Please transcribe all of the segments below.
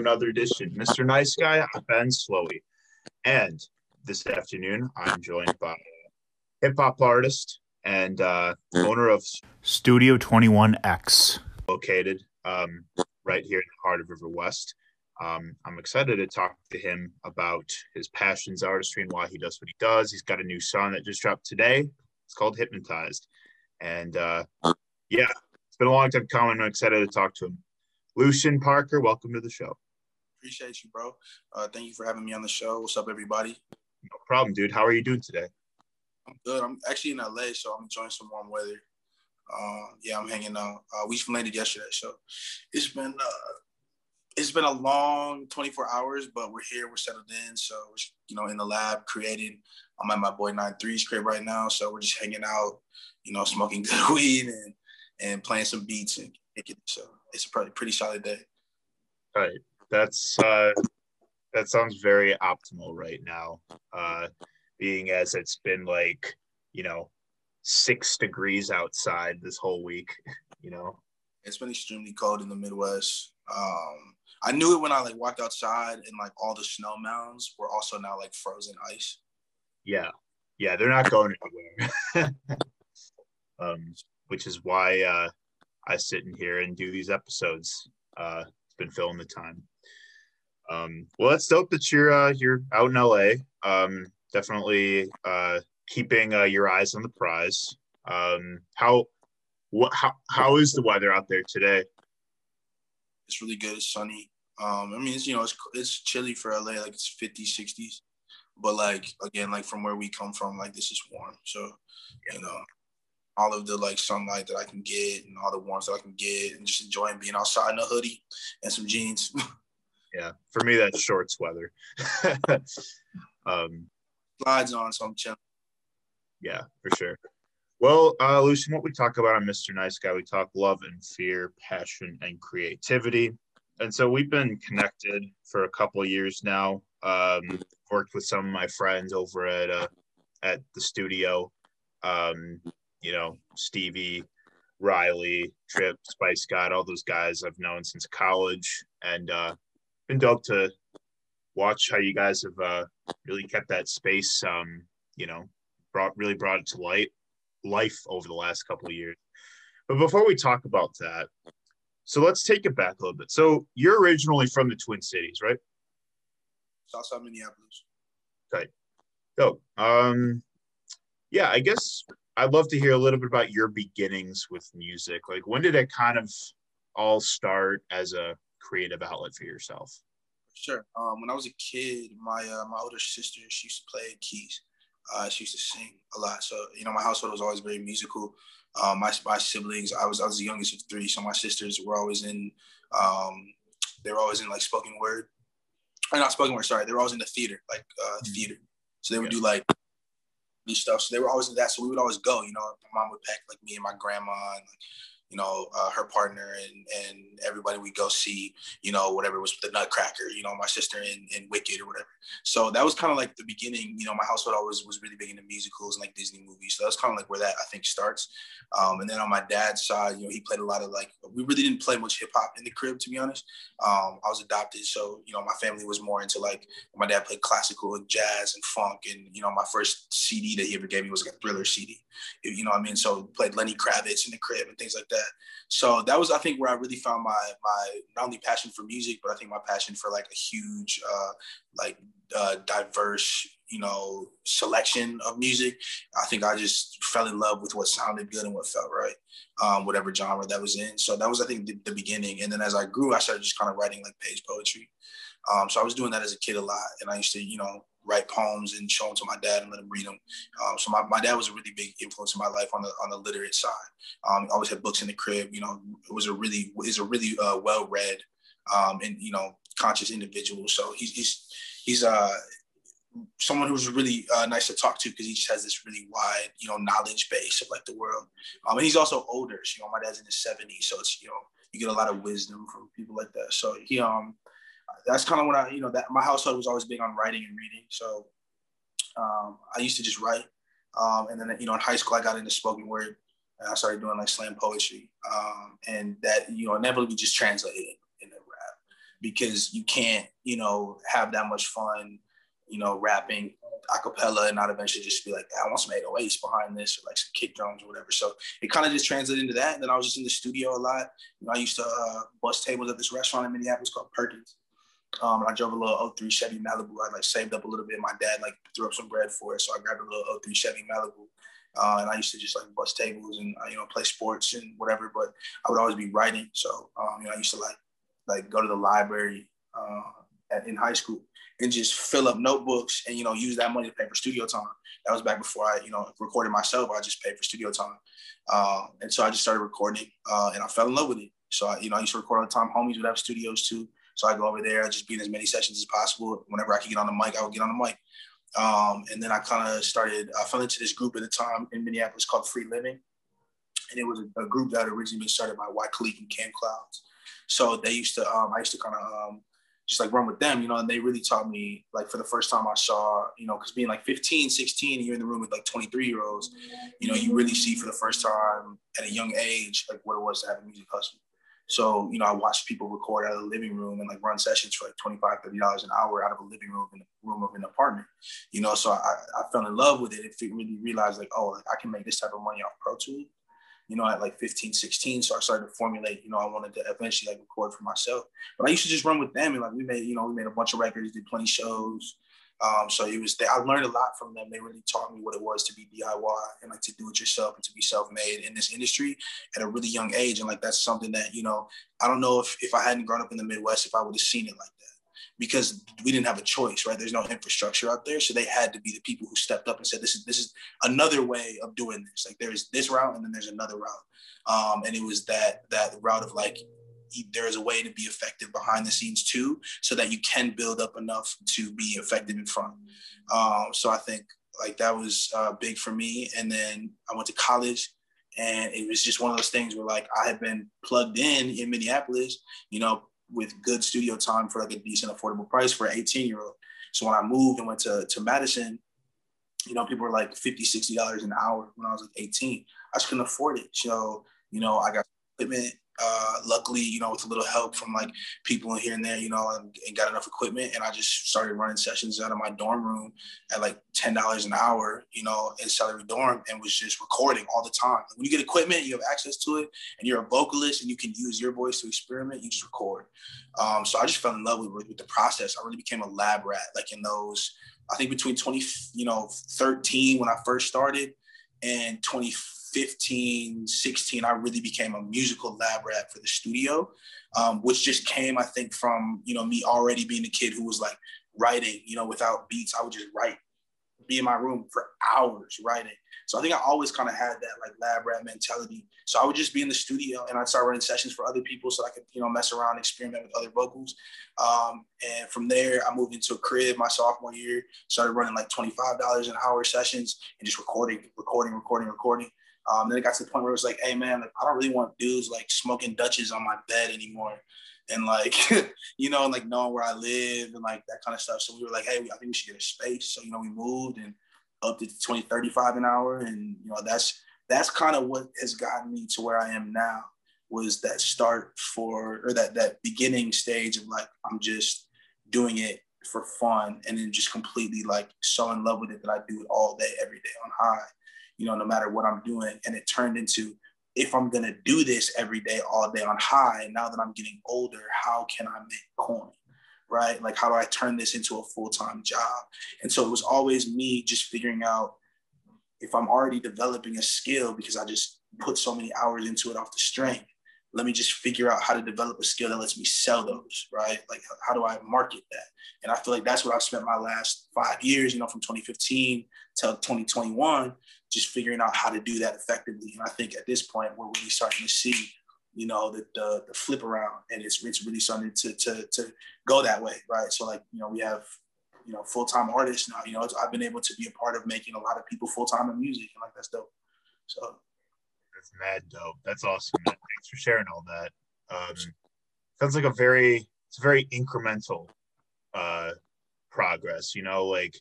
another edition. Mr. Nice Guy, Ben Slowey. And this afternoon, I'm joined by hip hop artist and uh, owner of Studio 21X, located um, right here in the heart of River West. Um, I'm excited to talk to him about his passions, artistry, and why he does what he does. He's got a new song that just dropped today. It's called Hypnotized. And uh, yeah, it's been a long time coming. I'm excited to talk to him. Lucian Parker, welcome to the show. Appreciate you, bro. Uh, thank you for having me on the show. What's up, everybody? No problem, dude. How are you doing today? I'm good. I'm actually in LA, so I'm enjoying some warm weather. Uh, yeah, I'm hanging out. Uh, we just landed yesterday, so it's been uh, it's been a long 24 hours, but we're here. We're settled in, so we're you know in the lab creating. I'm at my boy Nine Three's crib right now, so we're just hanging out, you know, smoking good weed and and playing some beats and kicking. So it's a pretty pretty solid day. Right. That's uh, that sounds very optimal right now. Uh, being as it's been like you know six degrees outside this whole week. You know, it's been extremely cold in the Midwest. Um, I knew it when I like walked outside and like all the snow mounds were also now like frozen ice. Yeah, yeah, they're not going anywhere. um, which is why uh, I sit in here and do these episodes. Uh, it's been filling the time. Um, well, it's dope that you're uh, you're out in LA. Um, definitely uh, keeping uh, your eyes on the prize. Um, how what how how is the weather out there today? It's really good. It's sunny. Um, I mean, it's you know, it's it's chilly for LA, like it's 50s, 60s. But like again, like from where we come from, like this is warm. So, you know, all of the like sunlight that I can get and all the warmth that I can get and just enjoying being outside in a hoodie and some jeans. yeah. For me that's shorts weather. um slides on, so I'm chilling. Yeah, for sure. Well, uh, Lucian, what we talk about on Mr. Nice Guy, we talk love and fear, passion and creativity. And so we've been connected for a couple years now. Um, worked with some of my friends over at uh, at the studio. Um, you know, Stevie, Riley, Trip, Spice God, all those guys I've known since college, and uh, been dope to watch how you guys have uh, really kept that space. Um, you know, brought really brought it to light life over the last couple of years. But before we talk about that, so let's take it back a little bit. So you're originally from the Twin Cities, right? Southside Minneapolis. Okay. So, um, yeah, I guess I'd love to hear a little bit about your beginnings with music. Like, when did it kind of all start as a creative outlet for yourself? Sure. Um, when I was a kid, my uh, my older sister she used to play keys. Uh, she used to sing a lot. So, you know, my household was always very musical. Um, my, my siblings, I was, I was the youngest of three. So my sisters were always in, um, they were always in like spoken word or not spoken word. Sorry. They were always in the theater, like, uh, mm-hmm. theater. So they would do like new stuff. So they were always in that. So we would always go, you know, my mom would pack like me and my grandma and like, you know, uh, her partner and and everybody we go see, you know, whatever was the Nutcracker, you know, my sister in, in Wicked or whatever. So that was kind of like the beginning. You know, my household always was really big into musicals and like Disney movies. So that's kind of like where that I think starts. Um, and then on my dad's side, you know, he played a lot of like we really didn't play much hip hop in the crib, to be honest. Um, I was adopted, so you know, my family was more into like my dad played classical and jazz and funk, and you know, my first CD that he ever gave me was like a Thriller CD. You know what I mean? So played Lenny Kravitz in the crib and things like that that. So that was, I think, where I really found my my not only passion for music, but I think my passion for like a huge, uh, like uh, diverse, you know, selection of music. I think I just fell in love with what sounded good and what felt right, um, whatever genre that was in. So that was, I think, the, the, beginning. And then as I grew, I started just kind of writing like page poetry. Um, so I was doing that as a kid a lot, and I used to, you know, write poems and show them to my dad and let him read them. Um, so my, my dad was a really big influence in my life on the on the literate side. Um, always had books in the crib. You know, it was a really is a really uh, well read um, and you know conscious individual. So he's he's he's uh someone who's really uh, nice to talk to because he just has this really wide, you know, knowledge base of like the world. Um, and he's also older. So, you know, my dad's in his 70s, so it's you know you get a lot of wisdom from people like that. So he um that's kind of what I, you know, that my household was always big on writing and reading. So um, I used to just write. Um, and then, you know, in high school, I got into spoken word and I started doing like slam poetry. Um, and that, you know, inevitably just translated into rap. because you can't, you know, have that much fun, you know, rapping a cappella and not eventually just be like, I want some 808s behind this or like some kick drums or whatever. So it kind of just translated into that. And then I was just in the studio a lot. You know, I used to uh, bust tables at this restaurant in Minneapolis called Perkins. Um, I drove a little 03 Chevy Malibu. I like saved up a little bit. My dad like threw up some bread for it, so I grabbed a little 03 Chevy Malibu. Uh, and I used to just like bust tables and uh, you know play sports and whatever. But I would always be writing. So um, you know I used to like like go to the library uh, at, in high school and just fill up notebooks and you know use that money to pay for studio time. That was back before I you know recorded myself. I just paid for studio time, uh, and so I just started recording uh, and I fell in love with it. So I, you know I used to record all the time. Homies would have studios too. So I go over there, I just be in as many sessions as possible. Whenever I could get on the mic, I would get on the mic. Um, and then I kind of started, I fell into this group at the time in Minneapolis called Free Living. And it was a, a group that originally been started by White Khalik and Cam Clouds. So they used to, um, I used to kind of um, just like run with them, you know, and they really taught me, like, for the first time I saw, you know, because being like 15, 16, and you're in the room with like 23 year olds, you know, you really see for the first time at a young age, like what it was to have a music hustle. So, you know, I watched people record out of the living room and like run sessions for like 25, 30 dollars an hour out of a living room in the room of an apartment. You know, so I, I fell in love with it and really realized like, oh, like I can make this type of money off Pro Tools, you know, at like 15, 16. So I started to formulate, you know, I wanted to eventually like record for myself. But I used to just run with them and like we made, you know, we made a bunch of records, did plenty shows. Um, so it was, I learned a lot from them. They really taught me what it was to be DIY and like to do it yourself and to be self-made in this industry at a really young age. And like, that's something that, you know, I don't know if, if I hadn't grown up in the Midwest, if I would have seen it like that because we didn't have a choice, right? There's no infrastructure out there. So they had to be the people who stepped up and said, this is, this is another way of doing this. Like there's this route and then there's another route. Um, and it was that, that route of like, there is a way to be effective behind the scenes too, so that you can build up enough to be effective in front. Um, so I think like that was uh, big for me. And then I went to college, and it was just one of those things where like I had been plugged in in Minneapolis, you know, with good studio time for like a decent affordable price for an 18 year old. So when I moved and went to to Madison, you know, people were like 50 60 dollars an hour when I was like 18. I just couldn't afford it. So you know, I got equipment uh, luckily, you know, with a little help from like people here and there, you know, and, and, got enough equipment. And I just started running sessions out of my dorm room at like $10 an hour, you know, in Sellery dorm and was just recording all the time. When you get equipment, you have access to it and you're a vocalist and you can use your voice to experiment, you just record. Um, so I just fell in love with, with the process. I really became a lab rat, like in those, I think between 20, you know, 13 when I first started and 20 15, 16, I really became a musical lab rat for the studio, um, which just came, I think, from, you know, me already being a kid who was like writing, you know, without beats. I would just write, be in my room for hours writing. So I think I always kind of had that like lab rat mentality. So I would just be in the studio and I'd start running sessions for other people so I could, you know, mess around, experiment with other vocals. Um, and from there, I moved into a crib my sophomore year, started running like $25 an hour sessions and just recording, recording, recording, recording. Um, then it got to the point where it was like, hey man, like I don't really want dudes like smoking Dutches on my bed anymore. And like, you know, and like knowing where I live and like that kind of stuff. So we were like, hey, I think we should get a space. So, you know, we moved and upped it to 20, 35 an hour. And, you know, that's that's kind of what has gotten me to where I am now was that start for or that that beginning stage of like I'm just doing it for fun and then just completely like so in love with it that I do it all day, every day on high you know, no matter what I'm doing. And it turned into if I'm gonna do this every day, all day on high, now that I'm getting older, how can I make coin? Right? Like, how do I turn this into a full time job? And so it was always me just figuring out if I'm already developing a skill because I just put so many hours into it off the strength. Let me just figure out how to develop a skill that lets me sell those, right? Like, how do I market that? And I feel like that's what I've spent my last five years, you know, from 2015 till 2021, just figuring out how to do that effectively. And I think at this point, we're really starting to see, you know, the, the, the flip around and it's, it's really starting to, to, to go that way, right? So like, you know, we have, you know, full-time artists now, you know, I've been able to be a part of making a lot of people full-time in music and like, that's dope. So. That's mad dope. That's awesome. Man. Thanks for sharing all that. Um, sounds like a very, it's very incremental uh, progress, you know, like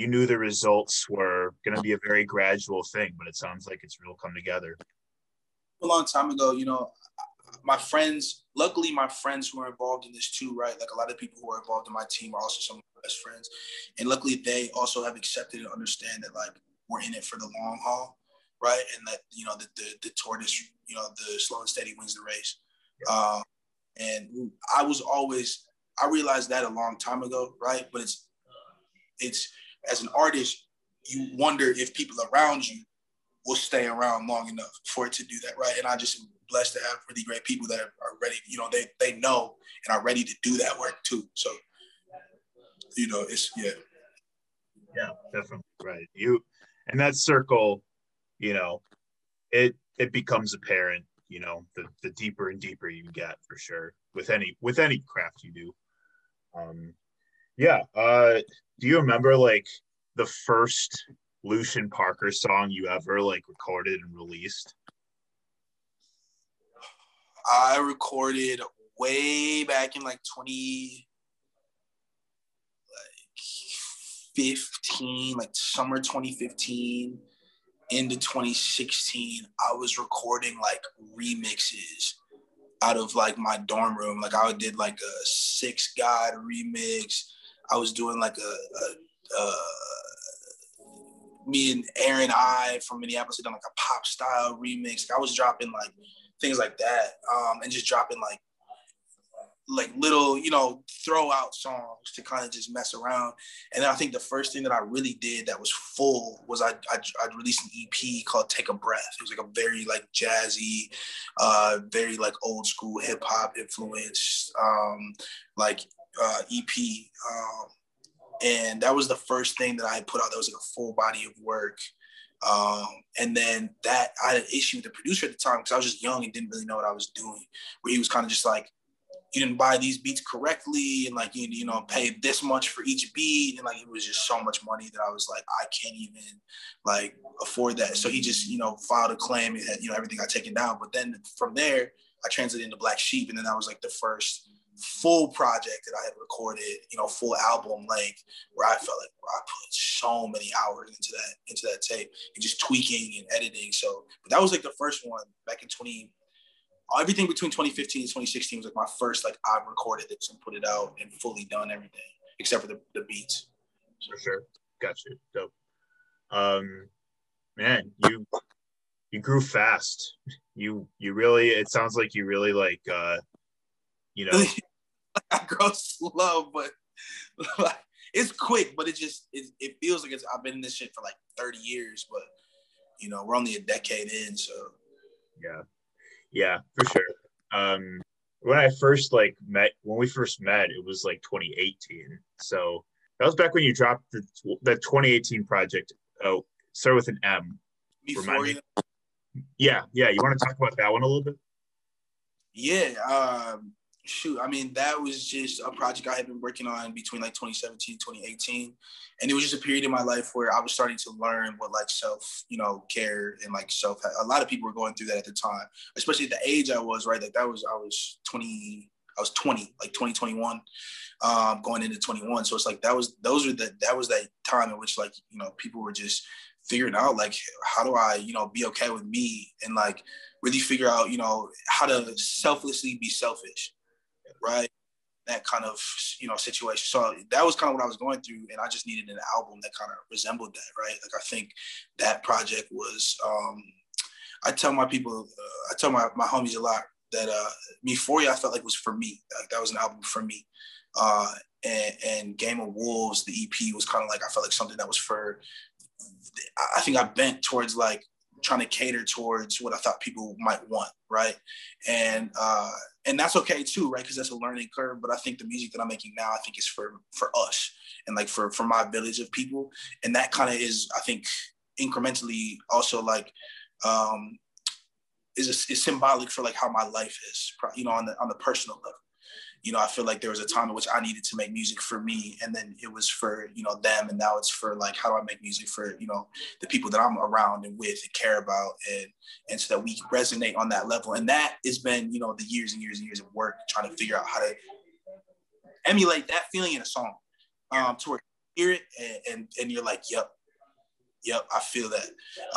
you knew the results were going to be a very gradual thing, but it sounds like it's real come together. A long time ago, you know, my friends, luckily, my friends who are involved in this too, right? Like a lot of people who are involved in my team are also some of my best friends, and luckily they also have accepted and understand that like we're in it for the long haul, right? And that you know the the, the tortoise, you know, the slow and steady wins the race. Yeah. Uh, and I was always I realized that a long time ago, right? But it's it's as an artist, you wonder if people around you will stay around long enough for it to do that, right? And I just blessed to have really great people that are, ready, you know, they they know and are ready to do that work too. So, you know, it's yeah. Yeah, definitely. Right. You and that circle, you know, it it becomes apparent, you know, the the deeper and deeper you get for sure with any with any craft you do. Um yeah. Uh do you remember like the first Lucian Parker song you ever like recorded and released? I recorded way back in like 20 like 15, like summer 2015 into 2016, I was recording like remixes out of like my dorm room. Like I did like a six god remix. I was doing like a, a, a me and Aaron I from Minneapolis had done like a pop style remix. I was dropping like things like that, um, and just dropping like like little, you know, throw out songs to kind of just mess around. And I think the first thing that I really did that was full was I, I, I released an EP called Take a Breath. It was like a very like jazzy, uh, very like old school hip hop influence, um, like uh, EP. Um, and that was the first thing that I put out that was like a full body of work. Um, and then that I had an issue with the producer at the time because I was just young and didn't really know what I was doing. Where he was kind of just like, you didn't buy these beats correctly, and like you you know pay this much for each beat, and like it was just so much money that I was like I can't even like afford that. So he just you know filed a claim and you know everything got taken down. But then from there I translated into Black Sheep, and then that was like the first full project that I had recorded, you know, full album length, where I felt like I put so many hours into that into that tape and just tweaking and editing. So, but that was like the first one back in 20. Everything between 2015 and 2016 was like my first like I've recorded this and put it out and fully done everything except for the, the beats. For sure, got you. Dope. Um, man, you you grew fast. You you really. It sounds like you really like. uh you know I grow slow, but like it's quick, but it just it, it feels like it's I've been in this shit for like 30 years, but you know, we're only a decade in, so yeah. Yeah, for sure. Um when I first like met when we first met, it was like 2018. So that was back when you dropped the the 2018 project. Oh, start with an M. Before you. Yeah, yeah. You want to talk about that one a little bit? Yeah. Um, shoot, I mean, that was just a project I had been working on between like 2017 2018. And it was just a period in my life where I was starting to learn what like self, you know, care and like self. A lot of people were going through that at the time, especially at the age I was, right? Like that was, I was 20, I was 20, like 2021, um, going into 21. So it's like, that was, those are the, that was that time in which like, you know, people were just figuring out like, how do I, you know, be okay with me and like really figure out, you know, how to selflessly be selfish right? That kind of you know situation. So that was kind of what I was going through, and I just needed an album that kind of resembled that, right? Like I think that project was. Um, I tell my people, uh, I tell my my homies a lot that uh, Euphoria I felt like was for me. Like that was an album for me. Uh, and, and Game of Wolves, the EP was kind of like I felt like something that was for. I think I bent towards like trying to cater towards what I thought people might want, right? And uh, and that's okay too, right? Because that's a learning curve. But I think the music that I'm making now, I think is for for us and like for for my village of people, and that kind of is, I think, incrementally also like um, is is symbolic for like how my life is, you know, on the on the personal level you know, I feel like there was a time in which I needed to make music for me, and then it was for you know them, and now it's for like how do I make music for you know the people that I'm around and with and care about, and and so that we resonate on that level. And that has been you know the years and years and years of work trying to figure out how to emulate that feeling in a song, um, to where you hear it and, and and you're like, yep, yep, I feel that,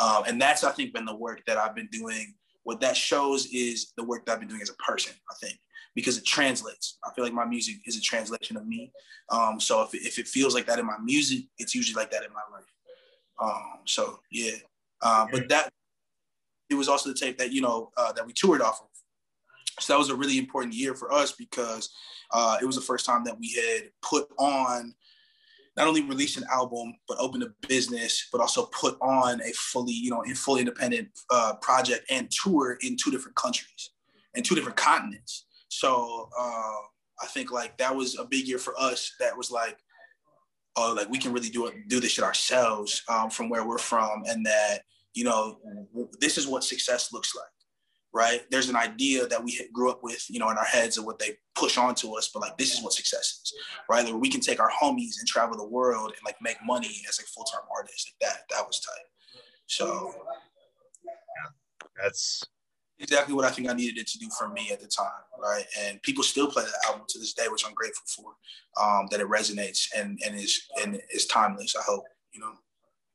um, and that's I think been the work that I've been doing. What that shows is the work that I've been doing as a person, I think, because it translates. I feel like my music is a translation of me. Um, so if, if it feels like that in my music, it's usually like that in my life. Um, so yeah, uh, but that it was also the tape that you know uh, that we toured off of. So that was a really important year for us because uh, it was the first time that we had put on not only released an album but opened a business but also put on a fully you know in fully independent uh, project and tour in two different countries and two different continents so uh, i think like that was a big year for us that was like oh like we can really do it do this shit ourselves um, from where we're from and that you know this is what success looks like right? There's an idea that we grew up with, you know, in our heads of what they push onto us, but like this is what success is, right? Where we can take our homies and travel the world and like make money as a full time artist. Like that, that was tight. So, yeah, that's exactly what I think I needed it to do for me at the time, right? And people still play the album to this day, which I'm grateful for. Um, that it resonates and and is and is timeless. I hope you know.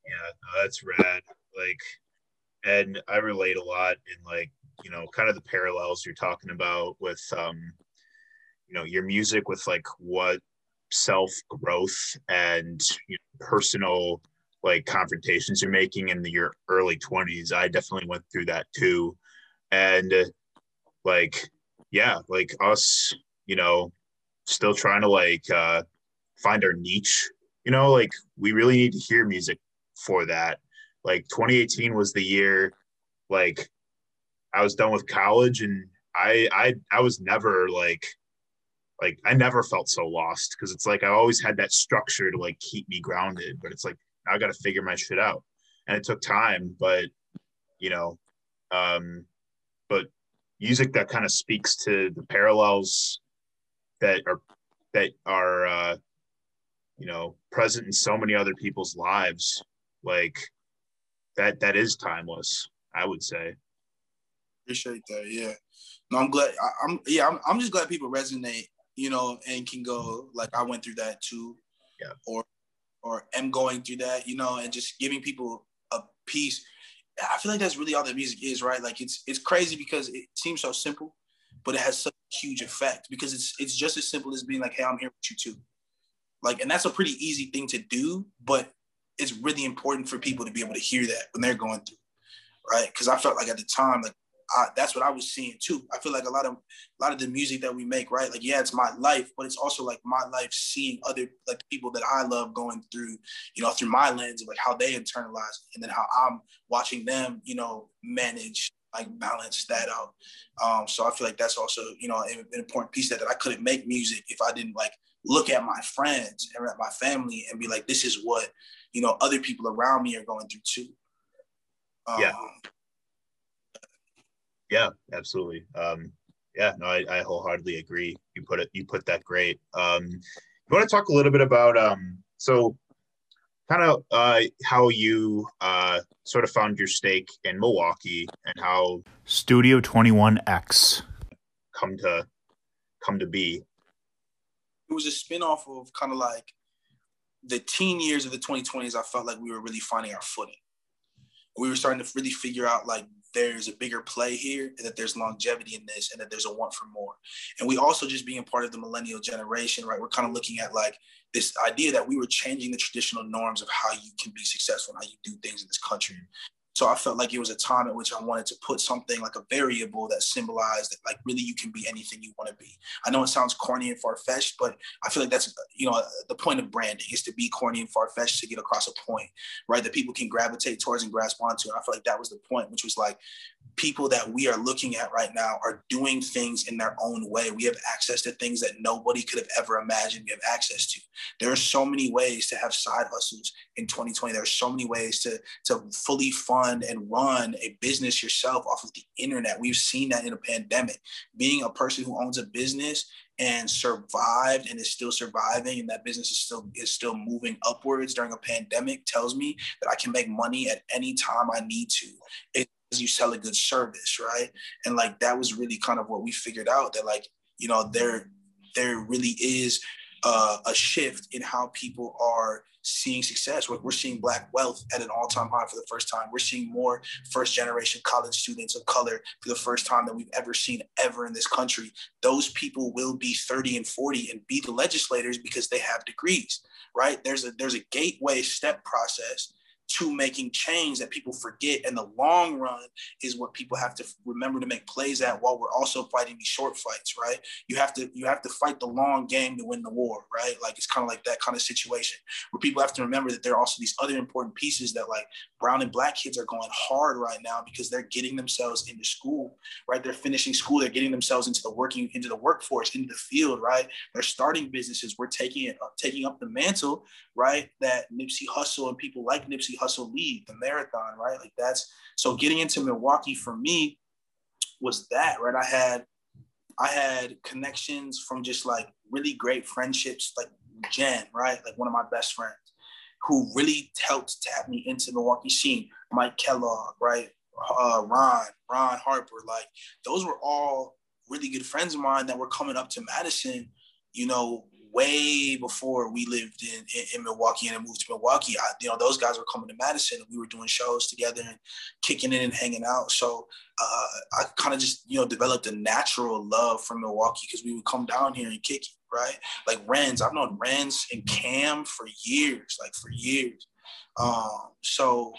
Yeah, no, that's rad. Like, and I relate a lot in like you know kind of the parallels you're talking about with um you know your music with like what self growth and you know, personal like confrontations you're making in the, your early 20s i definitely went through that too and like yeah like us you know still trying to like uh find our niche you know like we really need to hear music for that like 2018 was the year like I was done with college and I I I was never like like I never felt so lost because it's like I always had that structure to like keep me grounded, but it's like I got to figure my shit out. And it took time, but you know, um but music that kind of speaks to the parallels that are that are uh you know present in so many other people's lives like that that is timeless i would say Appreciate that. Yeah. No, I'm glad. I, am yeah. I'm, I'm just glad people resonate. You know, and can go like I went through that too. Yeah. Or or am going through that. You know, and just giving people a piece. I feel like that's really all that music is, right? Like it's it's crazy because it seems so simple, but it has such a huge effect because it's it's just as simple as being like, hey, I'm here with you too. Like, and that's a pretty easy thing to do, but it's really important for people to be able to hear that when they're going through, right? Because I felt like at the time, like I, that's what I was seeing too. I feel like a lot of a lot of the music that we make, right? Like, yeah, it's my life, but it's also like my life seeing other like people that I love going through, you know, through my lens of like how they internalize and then how I'm watching them, you know, manage like balance that out. Um, so I feel like that's also, you know, an, an important piece that, that I couldn't make music if I didn't like look at my friends and at my family and be like, this is what, you know, other people around me are going through too. Um, yeah yeah, absolutely. Um, yeah, no, I, I, wholeheartedly agree. You put it, you put that great. Um, you want to talk a little bit about um, so kind of uh, how you uh, sort of found your stake in Milwaukee and how Studio Twenty One X come to come to be. It was a spinoff of kind of like the teen years of the 2020s. I felt like we were really finding our footing. We were starting to really figure out like there's a bigger play here and that there's longevity in this and that there's a want for more. And we also just being part of the millennial generation, right? We're kind of looking at like this idea that we were changing the traditional norms of how you can be successful and how you do things in this country. So I felt like it was a time at which I wanted to put something like a variable that symbolized that like really you can be anything you want to be. I know it sounds corny and far fetched, but I feel like that's you know the point of branding is to be corny and far fetched to get across a point, right? That people can gravitate towards and grasp onto. And I feel like that was the point, which was like people that we are looking at right now are doing things in their own way. We have access to things that nobody could have ever imagined we have access to. There are so many ways to have side hustles in 2020. There are so many ways to, to fully fund and run a business yourself off of the internet. We've seen that in a pandemic. Being a person who owns a business and survived and is still surviving and that business is still is still moving upwards during a pandemic tells me that I can make money at any time I need to. You sell a good service, right? And like that was really kind of what we figured out that like you know there there really is uh, a shift in how people are seeing success. We're, we're seeing black wealth at an all-time high for the first time. We're seeing more first-generation college students of color for the first time that we've ever seen ever in this country. Those people will be 30 and 40 and be the legislators because they have degrees, right? There's a there's a gateway step process to making change that people forget. And the long run is what people have to remember to make plays at while we're also fighting these short fights, right? You have to you have to fight the long game to win the war, right? Like it's kind of like that kind of situation where people have to remember that there are also these other important pieces that like brown and black kids are going hard right now because they're getting themselves into school, right? They're finishing school, they're getting themselves into the working into the workforce, into the field, right? They're starting businesses. We're taking it up, taking up the mantle, right? That Nipsey Hussle and people like Nipsey Hussle lead the marathon, right? Like that's so getting into Milwaukee for me was that, right? I had I had connections from just like really great friendships, like Jen, right? Like one of my best friends who really helped tap me into Milwaukee scene. Mike Kellogg, right? Uh, Ron, Ron Harper, like those were all really good friends of mine that were coming up to Madison, you know, way before we lived in, in, in, Milwaukee and moved to Milwaukee. I, you know, those guys were coming to Madison and we were doing shows together and kicking in and hanging out. So uh, I kind of just, you know, developed a natural love for Milwaukee because we would come down here and kick it, right? Like Renz, I've known Renz and Cam for years, like for years. Um, so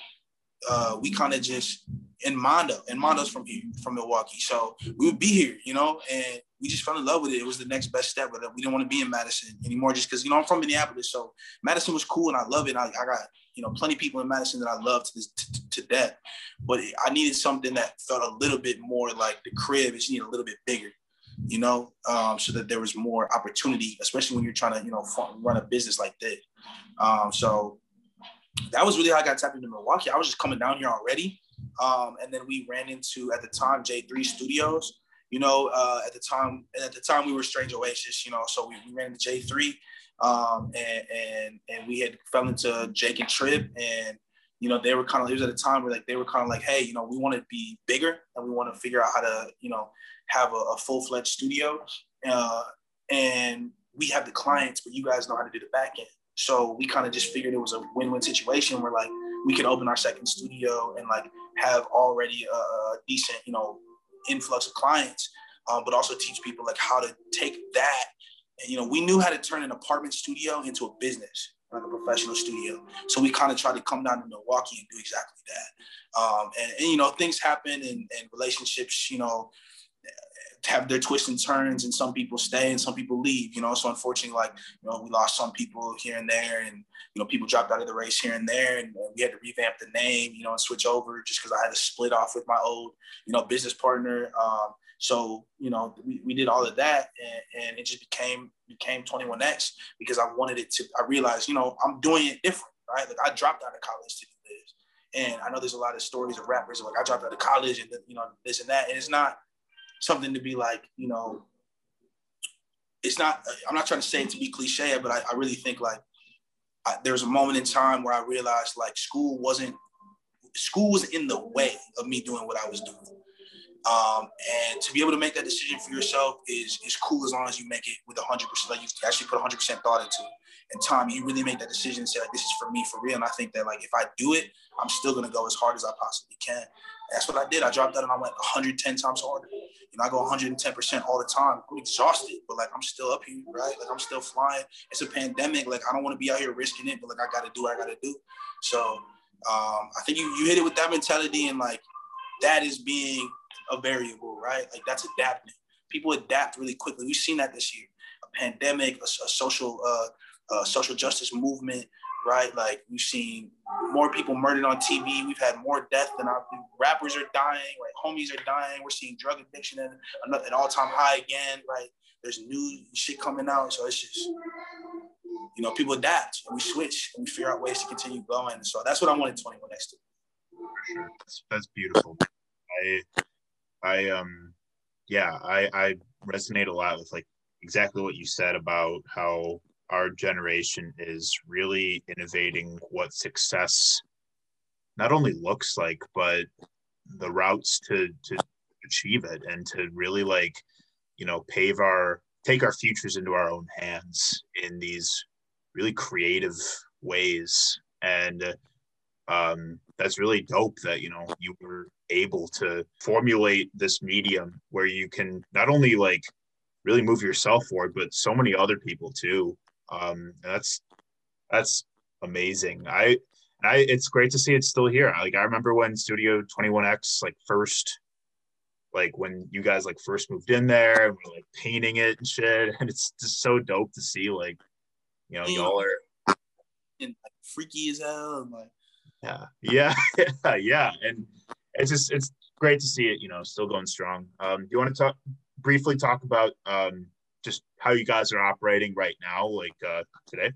uh, we kind of just in Mondo, and Mondo's from here, from Milwaukee. So we would be here, you know, and we just fell in love with it. It was the next best step, but we didn't want to be in Madison anymore just because, you know, I'm from Minneapolis. So Madison was cool and I love it. I, I, got, you know, plenty of people in Madison that I love to, this, to, to death. But I needed something that felt a little bit more like the crib. It's needed a little bit bigger, you know, um, so that there was more opportunity, especially when you're trying to, you know, run a business like this. Um, so that was really how I got tapped into Milwaukee. I was just coming down here already. Um, and then we ran into, at the time, J3 Studios you know, uh, at the time, and at the time we were Strange Oasis, you know, so we, we ran into J3 um, and, and, and we had fell into Jake and Trip and, you know, they were kind of, it was at a time where like, they were kind of like, Hey, you know, we want to be bigger and we want to figure out how to, you know, have a, a full fledged studio. Uh, and we have the clients, but you guys know how to do the back end. So we kind of just figured it was a win-win situation where like we could open our second studio and like have already a decent, you know, influx of clients, um, but also teach people like how to take that. And, you know, we knew how to turn an apartment studio into a business, like a professional studio. So we kind of tried to come down to Milwaukee and do exactly that. Um, and, and, you know, things happen and, and relationships, you know, have their twists and turns and some people stay and some people leave you know so unfortunately like you know we lost some people here and there and you know people dropped out of the race here and there and we had to revamp the name you know and switch over just because i had to split off with my old you know business partner um, so you know we, we did all of that and, and it just became became 21x because i wanted it to i realized you know i'm doing it different right? Like i dropped out of college to do this. And I know there's a lot of stories of rappers like I dropped out of college and you know this and that, and it's not something to be like, you know, it's not, I'm not trying to say it to be cliche, but I, I really think like I, there was a moment in time where I realized like school wasn't, school was in the way of me doing what I was doing. Um, and to be able to make that decision for yourself is is cool as long as you make it with 100%, like you actually put 100% thought into it. And Tom, you really make that decision and say like, this is for me for real. And I think that like, if I do it, I'm still going to go as hard as I possibly can. That's what I did. I dropped out and I went 110 times harder. You know, I go 110% all the time. I'm exhausted, but like I'm still up here, right? Like I'm still flying. It's a pandemic. Like I don't want to be out here risking it, but like I got to do what I got to do. So um, I think you you hit it with that mentality and like that is being a variable, right? Like that's adapting. People adapt really quickly. We've seen that this year. A pandemic, a, a social uh, social justice movement, right? Like we've seen more people murdered on TV. We've had more death than our rappers are dying, Like Homies are dying. We're seeing drug addiction at an all-time high again, right? There's new shit coming out, so it's just you know people adapt and we switch and we figure out ways to continue going. So that's what I wanted 21 next to. Sure, that's, that's beautiful. I, I um, yeah, I I resonate a lot with like exactly what you said about how our generation is really innovating what success not only looks like but the routes to to achieve it and to really like you know pave our take our futures into our own hands in these really creative ways. And um, that's really dope that you know you were able to formulate this medium where you can not only like really move yourself forward but so many other people too um, that's that's amazing i I, it's great to see it's still here. Like I remember when Studio 21X like first like when you guys like first moved in there and were like painting it and shit. And it's just so dope to see like, you know, y'all are and like freaky as hell. And, like yeah, yeah, yeah, yeah. And it's just it's great to see it, you know, still going strong. Um, do you want to talk briefly talk about um just how you guys are operating right now, like uh today?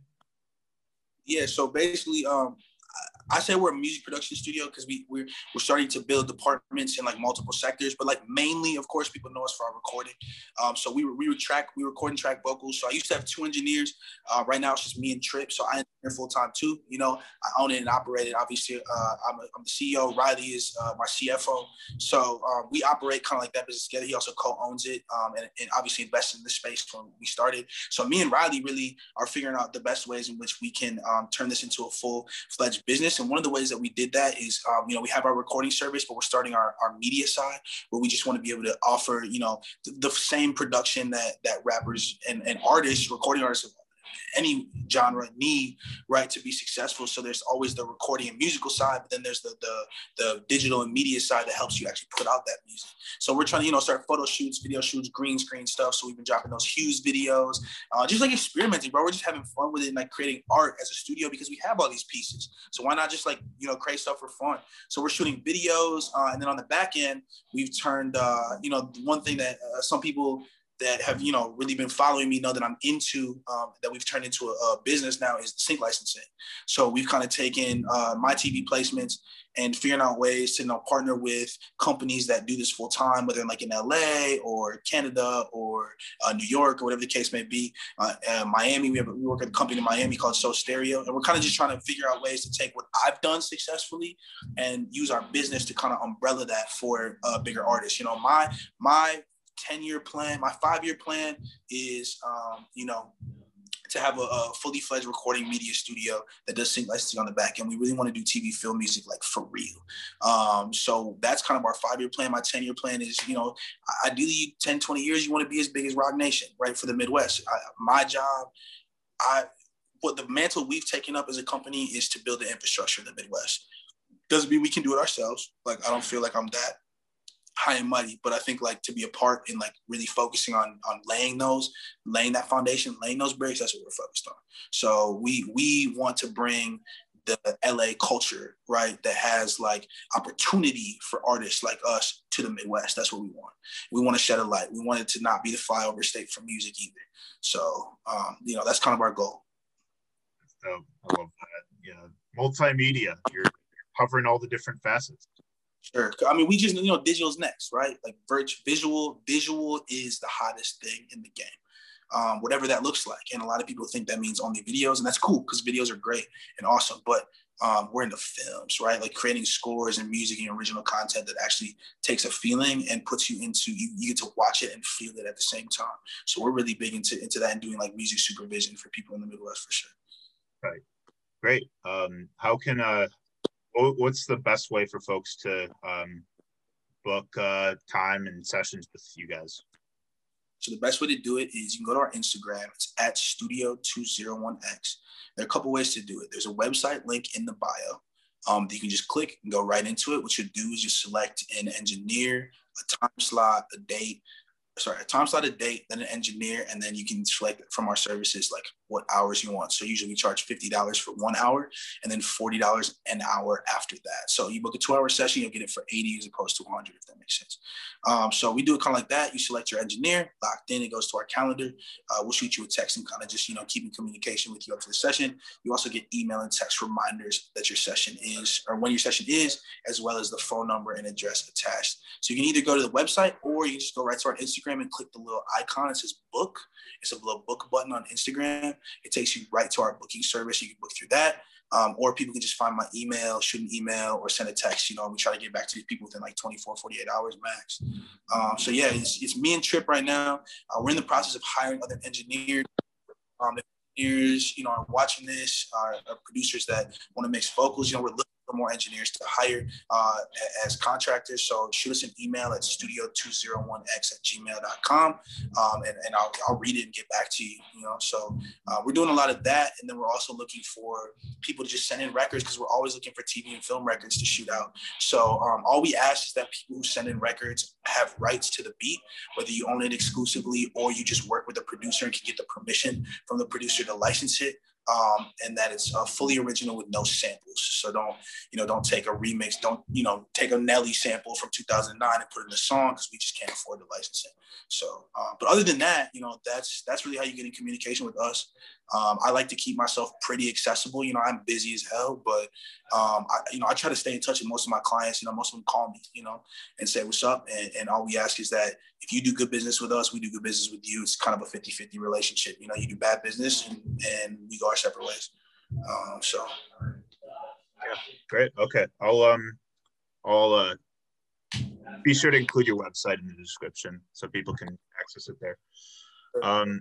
Yeah, so basically, um, I say we're a music production studio because we we're, we're starting to build departments in like multiple sectors, but like mainly, of course, people know us for our recording. Um, so we we track we record and track vocals. So I used to have two engineers. Uh, right now it's just me and Trip. So I engineer full time too. You know, I own it and operate it. Obviously, uh, I'm, a, I'm the CEO. Riley is uh, my CFO. So um, we operate kind of like that business together. He also co-owns it um, and, and obviously invested in the space when we started. So me and Riley really are figuring out the best ways in which we can um, turn this into a full fledged business. And one of the ways that we did that is, um, you know, we have our recording service, but we're starting our, our media side where we just want to be able to offer, you know, the, the same production that that rappers and, and artists, recording artists any genre need right to be successful. So there's always the recording and musical side but then there's the the, the digital and media side that helps you actually put out that music. So we're trying to you know start photo shoots video shoots green screen stuff. So we've been dropping those Hughes videos uh, just like experimenting bro. We're just having fun with it and like creating art as a studio because we have all these pieces. So why not just like you know create stuff for fun? So we're shooting videos uh, and then on the back end we've turned uh, you know one thing that uh, some people that have you know really been following me know that I'm into um, that we've turned into a, a, business now is sync licensing. So we've kind of taken uh, my TV placements and figuring out ways to you know partner with companies that do this full time, whether like in LA or Canada or uh, New York or whatever the case may be. Uh, Miami, we have we work at a company in Miami called So Stereo, and we're kind of just trying to figure out ways to take what I've done successfully and use our business to kind of umbrella that for uh, bigger artists. You know, my my 10 year plan, my five year plan is, um, you know, to have a, a, fully fledged recording media studio that does sync licensing on the back end. We really want to do TV film music like for real. Um, so that's kind of our five year plan. My 10 year plan is, you know, ideally 10, 20 years, you want to be as big as Roc Nation, right? For the Midwest. I, my job, I, what the mantle we've taken up as a company is to build the infrastructure in the Midwest. Doesn't mean we can do it ourselves. Like, I don't feel like I'm that high and mighty, but I think like to be a part in like really focusing on on laying those, laying that foundation, laying those bricks. That's what we're focused on. So we we want to bring the LA culture, right? That has like opportunity for artists like us to the Midwest. That's what we want. We want to shed a light. We want it to not be the flyover state for music either. So um, you know that's kind of our goal. I love that. Yeah, multimedia. You're covering all the different facets. Sure. I mean, we just you know digital's next, right? Like virtual visual, visual is the hottest thing in the game. Um, whatever that looks like. And a lot of people think that means only videos, and that's cool because videos are great and awesome. But um, we're into films, right? Like creating scores and music and original content that actually takes a feeling and puts you into you, you get to watch it and feel it at the same time. So we're really big into into that and doing like music supervision for people in the Midwest for sure. Right. Great. Um, how can uh what's the best way for folks to um, book uh, time and sessions with you guys? So the best way to do it is you can go to our Instagram. It's at Studio201X. There are a couple ways to do it. There's a website link in the bio um, that you can just click and go right into it. What you do is you select an engineer, a time slot, a date, sorry, a time slot, a date, then an engineer, and then you can select from our services like what hours you want. So usually we charge $50 for one hour and then $40 an hour after that. So you book a two hour session, you'll get it for 80 as opposed to 100, if that makes sense. Um, so we do it kind of like that. You select your engineer, locked in, it goes to our calendar. Uh, we'll shoot you a text and kind of just, you know, keep in communication with you up to the session. You also get email and text reminders that your session is, or when your session is, as well as the phone number and address attached. So you can either go to the website or you just go right to our Instagram and click the little icon. It says book. It's a little book button on Instagram. It takes you right to our booking service. You can book through that. Um, or people can just find my email, shoot an email, or send a text. You know, we try to get back to these people within like 24, 48 hours max. Um, so yeah, it's, it's me and Trip right now. Uh, we're in the process of hiring other engineers. Um, engineers, you know, are watching this, are, are producers that want to mix vocals, you know, we're looking for more engineers to hire uh, as contractors. So shoot us an email at studio201x at gmail.com um, and, and I'll, I'll read it and get back to you, you know. So uh, we're doing a lot of that. And then we're also looking for people to just send in records because we're always looking for TV and film records to shoot out. So um, all we ask is that people who send in records have rights to the beat, whether you own it exclusively or you just work with a producer and can get the permission from the producer to license it um, and that it's uh, fully original with no samples. So don't, you know, don't take a remix. Don't, you know, take a Nelly sample from 2009 and put it in a song because we just can't afford to license it. So, uh, but other than that, you know, that's that's really how you get in communication with us. Um, I like to keep myself pretty accessible. You know, I'm busy as hell, but um, I, you know, I try to stay in touch with most of my clients. You know, most of them call me, you know, and say what's up. And, and all we ask is that if you do good business with us, we do good business with you. It's kind of a 50-50 relationship. You know, you do bad business and, and we go our separate ways. Um, so. Yeah, great. Okay, I'll um, I'll uh, be sure to include your website in the description so people can access it there. Um,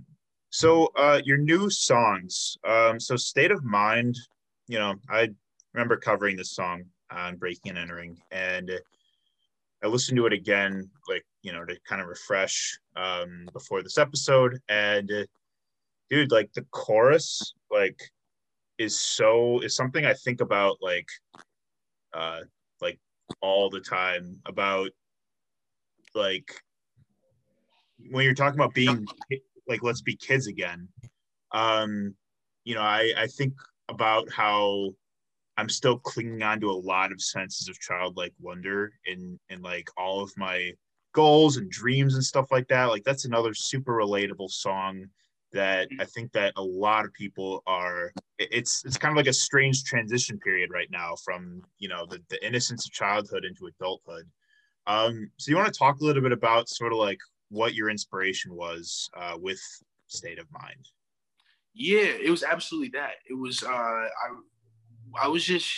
so uh, your new songs. Um, so state of mind. You know, I remember covering this song on Breaking and Entering, and I listened to it again, like you know, to kind of refresh um, before this episode. And uh, dude, like the chorus, like is so is something I think about like, uh, like all the time about like when you're talking about being like let's be kids again. Um you know i i think about how i'm still clinging on to a lot of senses of childlike wonder in in like all of my goals and dreams and stuff like that. Like that's another super relatable song that i think that a lot of people are it's it's kind of like a strange transition period right now from you know the, the innocence of childhood into adulthood. Um so you want to talk a little bit about sort of like what your inspiration was uh, with State of Mind. Yeah, it was absolutely that. It was uh, I I was just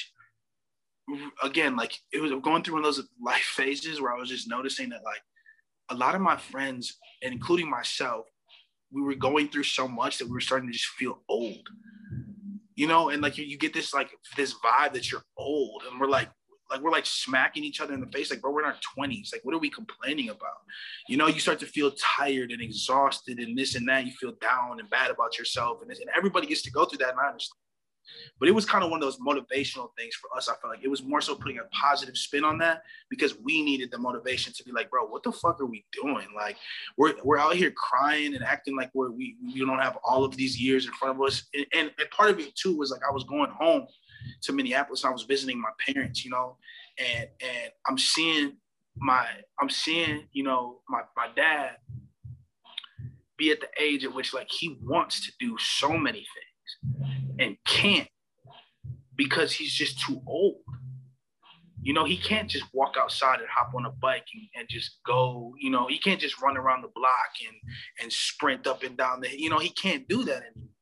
again like it was going through one of those life phases where I was just noticing that like a lot of my friends including myself, we were going through so much that we were starting to just feel old. You know, and like you, you get this like this vibe that you're old, and we're like, like we're like smacking each other in the face like bro we're in our 20s like what are we complaining about you know you start to feel tired and exhausted and this and that you feel down and bad about yourself and, this, and everybody gets to go through that and i understand but it was kind of one of those motivational things for us. I felt like it was more so putting a positive spin on that because we needed the motivation to be like, bro, what the fuck are we doing? Like, we're, we're out here crying and acting like we're, we, we don't have all of these years in front of us. And, and, and part of it too was like, I was going home to Minneapolis. I was visiting my parents, you know, and and I'm seeing my I'm seeing, you know, my my dad be at the age at which like he wants to do so many things and can't because he's just too old. You know, he can't just walk outside and hop on a bike and, and just go, you know, he can't just run around the block and and sprint up and down the, you know, he can't do that anymore.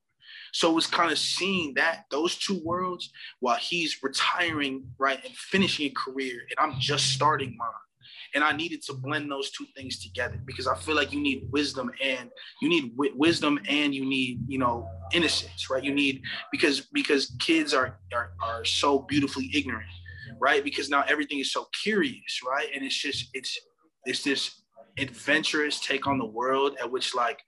So it was kind of seeing that those two worlds while he's retiring, right, and finishing a career, and I'm just starting mine. And I needed to blend those two things together because I feel like you need wisdom and you need w- wisdom and you need, you know, innocence, right? You need because because kids are are, are so beautifully ignorant, right? Because now everything is so curious, right? And it's just it's it's this adventurous take on the world at which like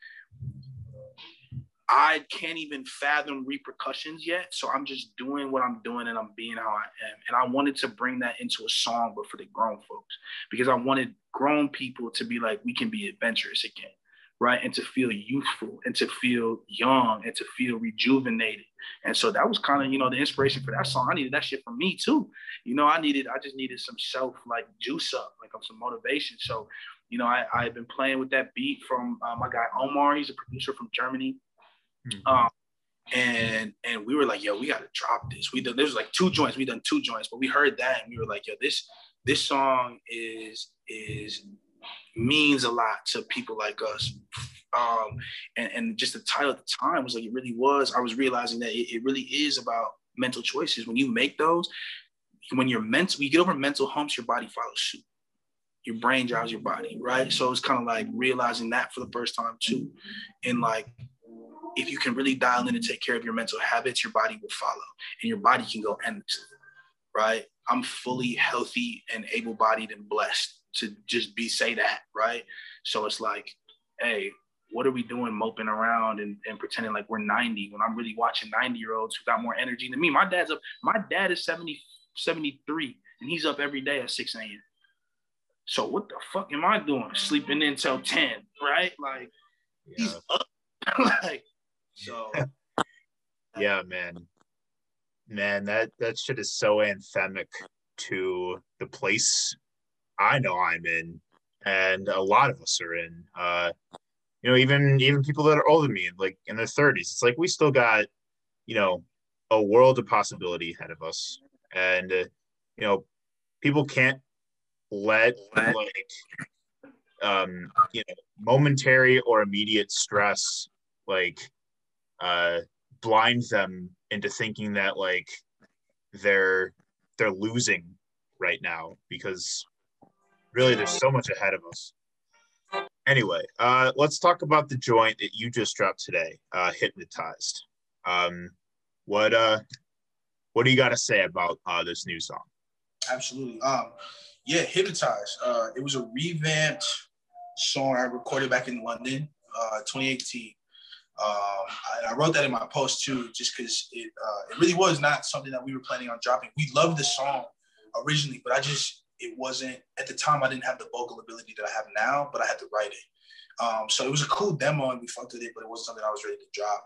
I can't even fathom repercussions yet. So I'm just doing what I'm doing and I'm being how I am. And I wanted to bring that into a song, but for the grown folks, because I wanted grown people to be like, we can be adventurous again, right? And to feel youthful and to feel young and to feel rejuvenated. And so that was kind of, you know, the inspiration for that song. I needed that shit for me too. You know, I needed, I just needed some self like juice up, like some motivation. So, you know, I, I've been playing with that beat from uh, my guy Omar. He's a producer from Germany Mm-hmm. Um, and and we were like, yo, we gotta drop this. We done there was like two joints. We done two joints, but we heard that and we were like, yo, this this song is is means a lot to people like us. Um, and, and just the title at the time was like it really was. I was realizing that it, it really is about mental choices. When you make those, when you're mental, you get over mental humps, your body follows suit. Your brain drives your body, right? So it's kind of like realizing that for the first time too. And like if you can really dial in and take care of your mental habits, your body will follow and your body can go endlessly, right? I'm fully healthy and able bodied and blessed to just be say that, right? So it's like, hey, what are we doing moping around and, and pretending like we're 90 when I'm really watching 90 year olds who got more energy than me? My dad's up, my dad is 70, 73 and he's up every day at 6 a.m. So what the fuck am I doing? Sleeping until 10, right? Like yeah. he's up. like so Yeah, man. Man, that that shit is so anthemic to the place I know I'm in and a lot of us are in. Uh you know, even even people that are older than me, like in their 30s, it's like we still got, you know, a world of possibility ahead of us. And uh, you know, people can't let like um you know momentary or immediate stress like uh blind them into thinking that like they're they're losing right now because really there's so much ahead of us anyway uh let's talk about the joint that you just dropped today uh hypnotized um what uh what do you got to say about uh this new song absolutely um yeah, Hypnotized. Uh, it was a revamped song I recorded back in London, uh, 2018. Um, I, I, wrote that in my post too, just because it uh, it really was not something that we were planning on dropping. We loved the song originally, but I just it wasn't at the time. I didn't have the vocal ability that I have now, but I had to write it. Um, so it was a cool demo and we fucked with it, but it wasn't something I was ready to drop.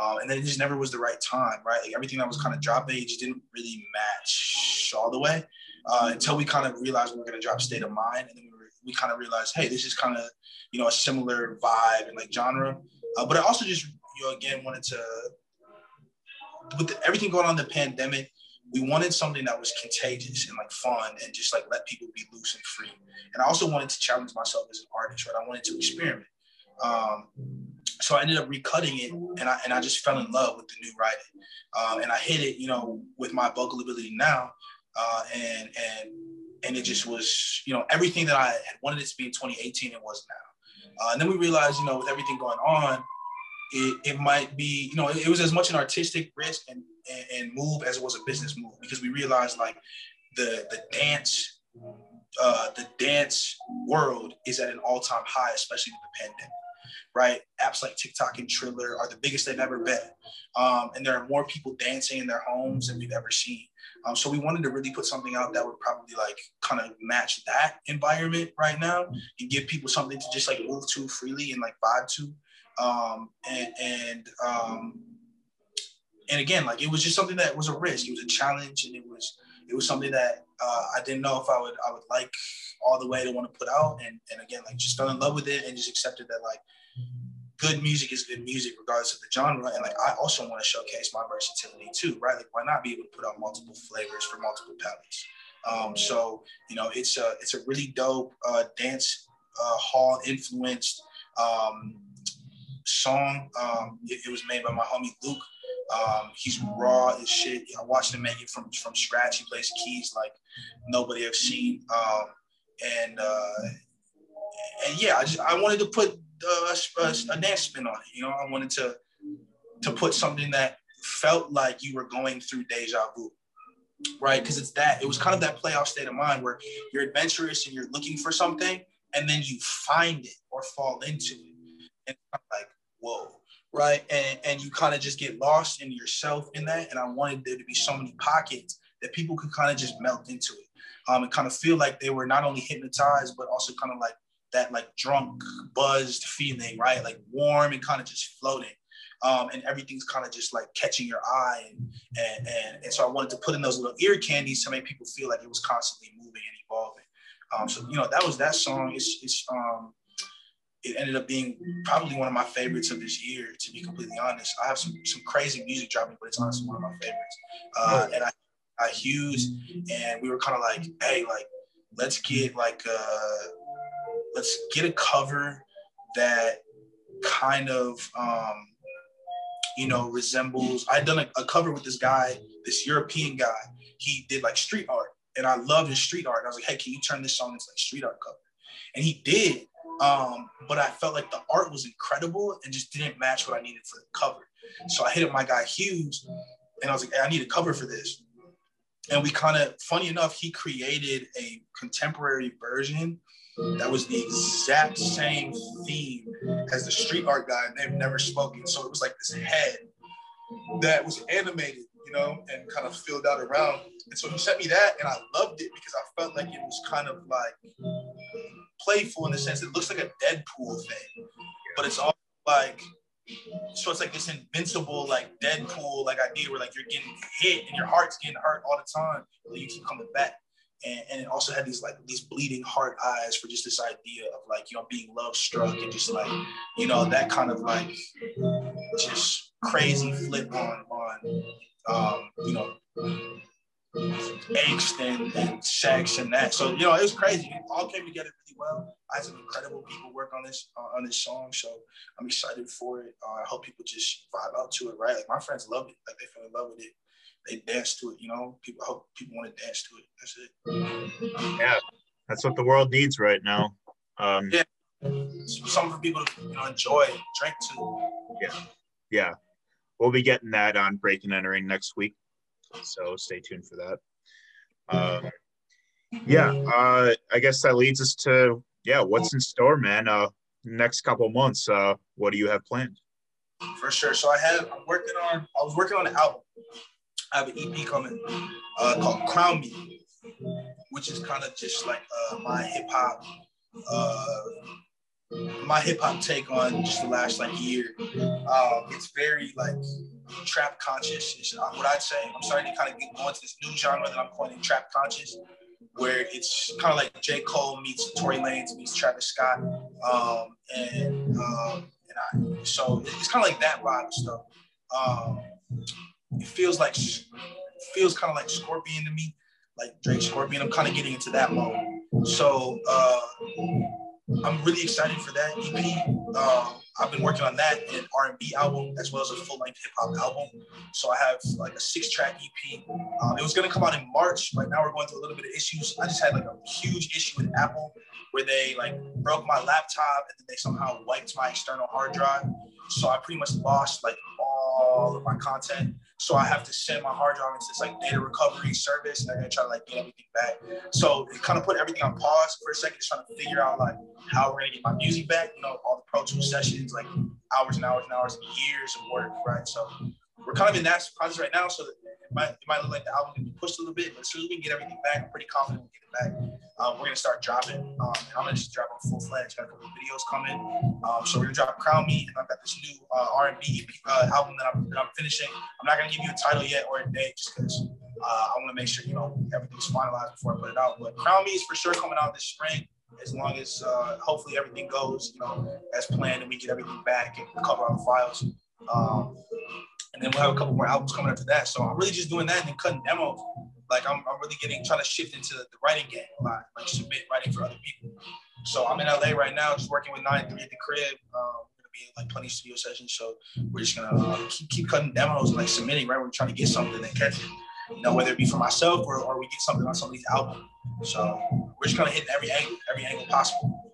Um, and then it just never was the right time, right? Like everything that was kind of dropping, it just didn't really match all the way uh, until we kind of realized we were going to drop State of Mind, and then we, we kind of realized, hey, this is kind of you know a similar vibe and like genre. Uh, but I also just you know again wanted to with the, everything going on the pandemic, we wanted something that was contagious and like fun and just like let people be loose and free. And I also wanted to challenge myself as an artist, right? I wanted to experiment. Um, so I ended up recutting it, and I and I just fell in love with the new writing, um, and I hit it, you know, with my vocal ability now uh, and and and it just was you know everything that I had wanted it to be in 2018 it was now. Uh, and then we realized you know with everything going on, it, it might be you know it, it was as much an artistic risk and, and, and move as it was a business move because we realized like the the dance uh, the dance world is at an all time high, especially with the pandemic right? Apps like TikTok and Triller are the biggest they've ever been. Um, and there are more people dancing in their homes than we've ever seen. Um, so we wanted to really put something out that would probably like kind of match that environment right now and give people something to just like move to freely and like vibe to. Um, and and um, and again, like it was just something that was a risk. It was a challenge, and it was it was something that uh, I didn't know if I would I would like all the way to want to put out. And and again, like just fell in love with it and just accepted that like good music is good music regardless of the genre. And like I also want to showcase my versatility too, right? Like why not be able to put out multiple flavors for multiple palates? Um, so you know, it's a it's a really dope uh, dance uh, hall influenced um, song. Um, it, it, was made by my homie Luke. Um, he's raw as shit. I watched him make it from from scratch. He plays keys like nobody I've seen. Um, and uh, and yeah, I just I wanted to put a, a dance spin on it. You know, I wanted to to put something that felt like you were going through deja vu, right? Because it's that it was kind of that playoff state of mind where you're adventurous and you're looking for something, and then you find it or fall into it, and like whoa, right? And and you kind of just get lost in yourself in that. And I wanted there to be so many pockets that people could kind of just melt into it, um, and kind of feel like they were not only hypnotized but also kind of like that like drunk, buzzed feeling, right? Like warm and kind of just floating. Um, and everything's kind of just like catching your eye. And, and, and, and, so I wanted to put in those little ear candies to make people feel like it was constantly moving and evolving. Um, so, you know, that was that song. It's, it's, um, it ended up being probably one of my favorites of this year, to be completely honest. I have some, some crazy music dropping, but it's honestly one of my favorites. Uh, and I, I Hughes, and we were kind of like, hey, like, let's get like, uh, let's get a cover that kind of um, you know resembles i'd done a, a, cover with this guy this european guy he did like street art and i love his street art i was like hey can you turn this song into like street art cover and he did Um, but I felt like the art was incredible and just didn't match what I needed for the cover. So I hit up my guy Hughes and I was like, hey, I need a cover for this. And we kind of, funny enough, he created a contemporary version that was the exact same theme as the street art guy, and they've never spoken. So it was like this head that was animated, you know, and kind of filled out around. And so he sent me that, and I loved it because I felt like it was kind of like playful in the sense it looks like a Deadpool thing, but it's all like so it's like this invincible like Deadpool like idea where like you're getting hit and your heart's getting hurt all the time, but you keep coming back. And, and it also had these like these bleeding heart eyes for just this idea of like you know being love struck and just like you know that kind of like just crazy flip on on um, you know angst and, and sex and that. So you know, it was crazy. It all came together really well. I had some incredible people work on this uh, on this song, so I'm excited for it. Uh, I hope people just vibe out to it, right? Like my friends love it. Like they fell in love with it. They dance to it. You know, people I hope people want to dance to it. That's it. Yeah, that's what the world needs right now. Um, yeah, something for people to you know, enjoy, drink to. Yeah, yeah. We'll be getting that on Break and Entering next week. So stay tuned for that. Um, yeah, uh, I guess that leads us to yeah, what's in store, man? Uh, next couple months, uh, what do you have planned? For sure. So I have I'm working on I was working on an album. I have an EP coming uh, called Crown Me, which is kind of just like uh, my hip hop uh, my hip hop take on just the last like year. Um, it's very like trap conscious. Is what I'd say. I'm starting to kind of get going to this new genre that I'm calling trap conscious, where it's kind of like J Cole meets Tory Lanez meets Travis Scott, um, and um, and I. So it's kind of like that vibe of stuff. Um, it feels like feels kind of like Scorpion to me, like Drake Scorpion. I'm kind of getting into that mode. So. Uh, I'm really excited for that EP. Um, I've been working on that an R&B album as well as a full-length hip-hop album. So I have like a six-track EP. Um, it was gonna come out in March, but now we're going through a little bit of issues. I just had like a huge issue with Apple where they like broke my laptop and then they somehow wiped my external hard drive. So I pretty much lost like all of my content. So I have to send my hard drive into this like data recovery service, and they're gonna try to like get everything back. So it kind of put everything on pause for a second, just trying to figure out like how we're gonna get my music back. You know, all the Pro Tools sessions, like hours and hours and hours and years of work, right? So we're kind of in that process right now. So it might, it might look like the album can be pushed a little bit, but as soon as we can get everything back, I'm pretty confident we'll get it back. Um, we're gonna start dropping. Um, I'm gonna just drop on full fledged. Got a couple of videos coming. Um, so we're gonna drop Crown Me, and I've got this new uh, R&B uh, album that I'm, that I'm finishing. I'm not gonna give you a title yet or a date, just because uh, I want to make sure you know everything's finalized before I put it out. But Crown Me is for sure coming out this spring as long as uh, hopefully everything goes, you know, as planned and we get everything back and cover our files. Um, and then we'll have a couple more albums coming after that. So I'm really just doing that and then cutting demos. Like I'm, I'm really getting trying to shift into the writing game a lot, like submit writing for other people. So I'm in LA right now, just working with Nine Three at the crib. Um, gonna be like plenty of studio sessions, so we're just gonna uh, keep, keep cutting demos and like submitting. Right, we're trying to get something that catches. You know, whether it be for myself or, or we get something on somebody's album. So we're just gonna hit every angle, every angle possible.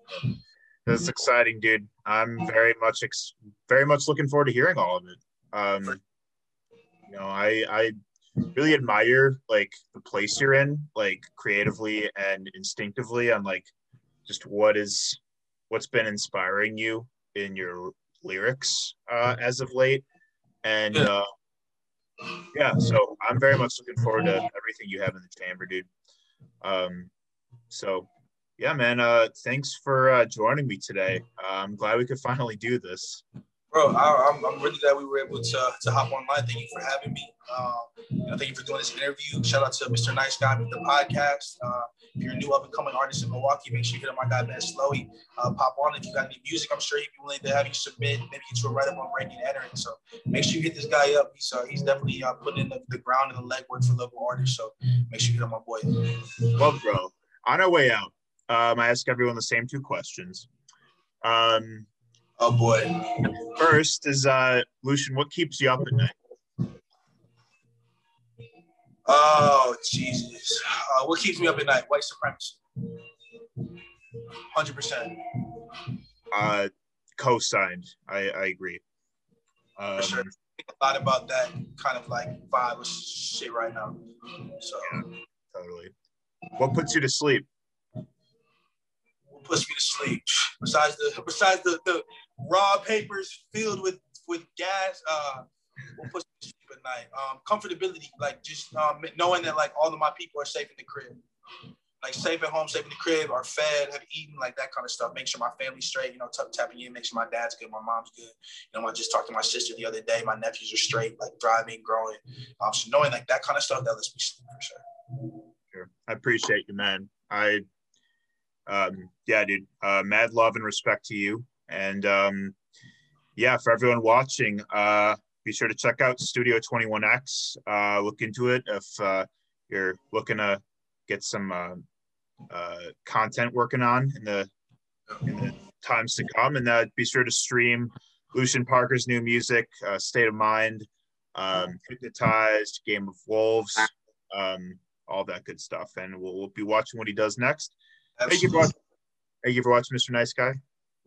That's exciting, dude. I'm very much, ex- very much looking forward to hearing all of it. Um, you know, I I really admire like the place you're in, like creatively and instinctively on like just what is what's been inspiring you in your lyrics uh, as of late. And uh, yeah, so I'm very much looking forward to everything you have in the chamber, dude. Um, so yeah, man, uh, thanks for uh, joining me today. Uh, I'm glad we could finally do this. Bro, I, am I'm, I'm really glad we were able to, to hop online. Thank you for having me. Um, thank you for doing this interview. Shout out to Mr. Nice Guy with the podcast. Uh, if you're a new up and coming artist in Milwaukee, make sure you hit up my guy Ben Slowey. Uh, pop on if you got any music. I'm sure he'd be willing to have you submit, maybe get you a write up on breaking entering. So make sure you hit this guy up. He's uh, he's definitely uh, putting in the, the ground and the legwork for local artists. So make sure you hit up my boy. Well, bro, on our way out, um, I ask everyone the same two questions. Um, oh boy. First is uh, Lucian, what keeps you up at night? Oh Jesus! Uh, what keeps me up at night? White supremacy. Hundred percent. Uh, co-signed. I, I agree. Um, sure. a lot about that kind of like vibe of shit right now. So yeah, totally. What puts you to sleep? What puts me to sleep? Besides the besides the, the raw papers filled with with gas, uh, sleep at night? Um, comfortability, like just um, knowing that like all of my people are safe in the crib like safe at home, safe in the crib, are fed, have eaten, like that kind of stuff. Make sure my family's straight, you know, t- tapping in, make sure my dad's good, my mom's good. You know, I just talked to my sister the other day. My nephews are straight, like thriving, growing. Um, so knowing like that kind of stuff, that lets me sleep for sure. Sure. I appreciate you, man. I, um, yeah, dude, uh, mad love and respect to you. And, um, yeah, for everyone watching, uh, be sure to check out Studio 21X. Uh, look into it if uh, you're looking to get some uh, uh, content working on in the in the times to come. And uh, be sure to stream Lucian Parker's new music, uh, State of Mind, um, Hypnotized, Game of Wolves, um, all that good stuff. And we'll, we'll be watching what he does next. Thank you, for, thank you for watching, Mr. Nice Guy.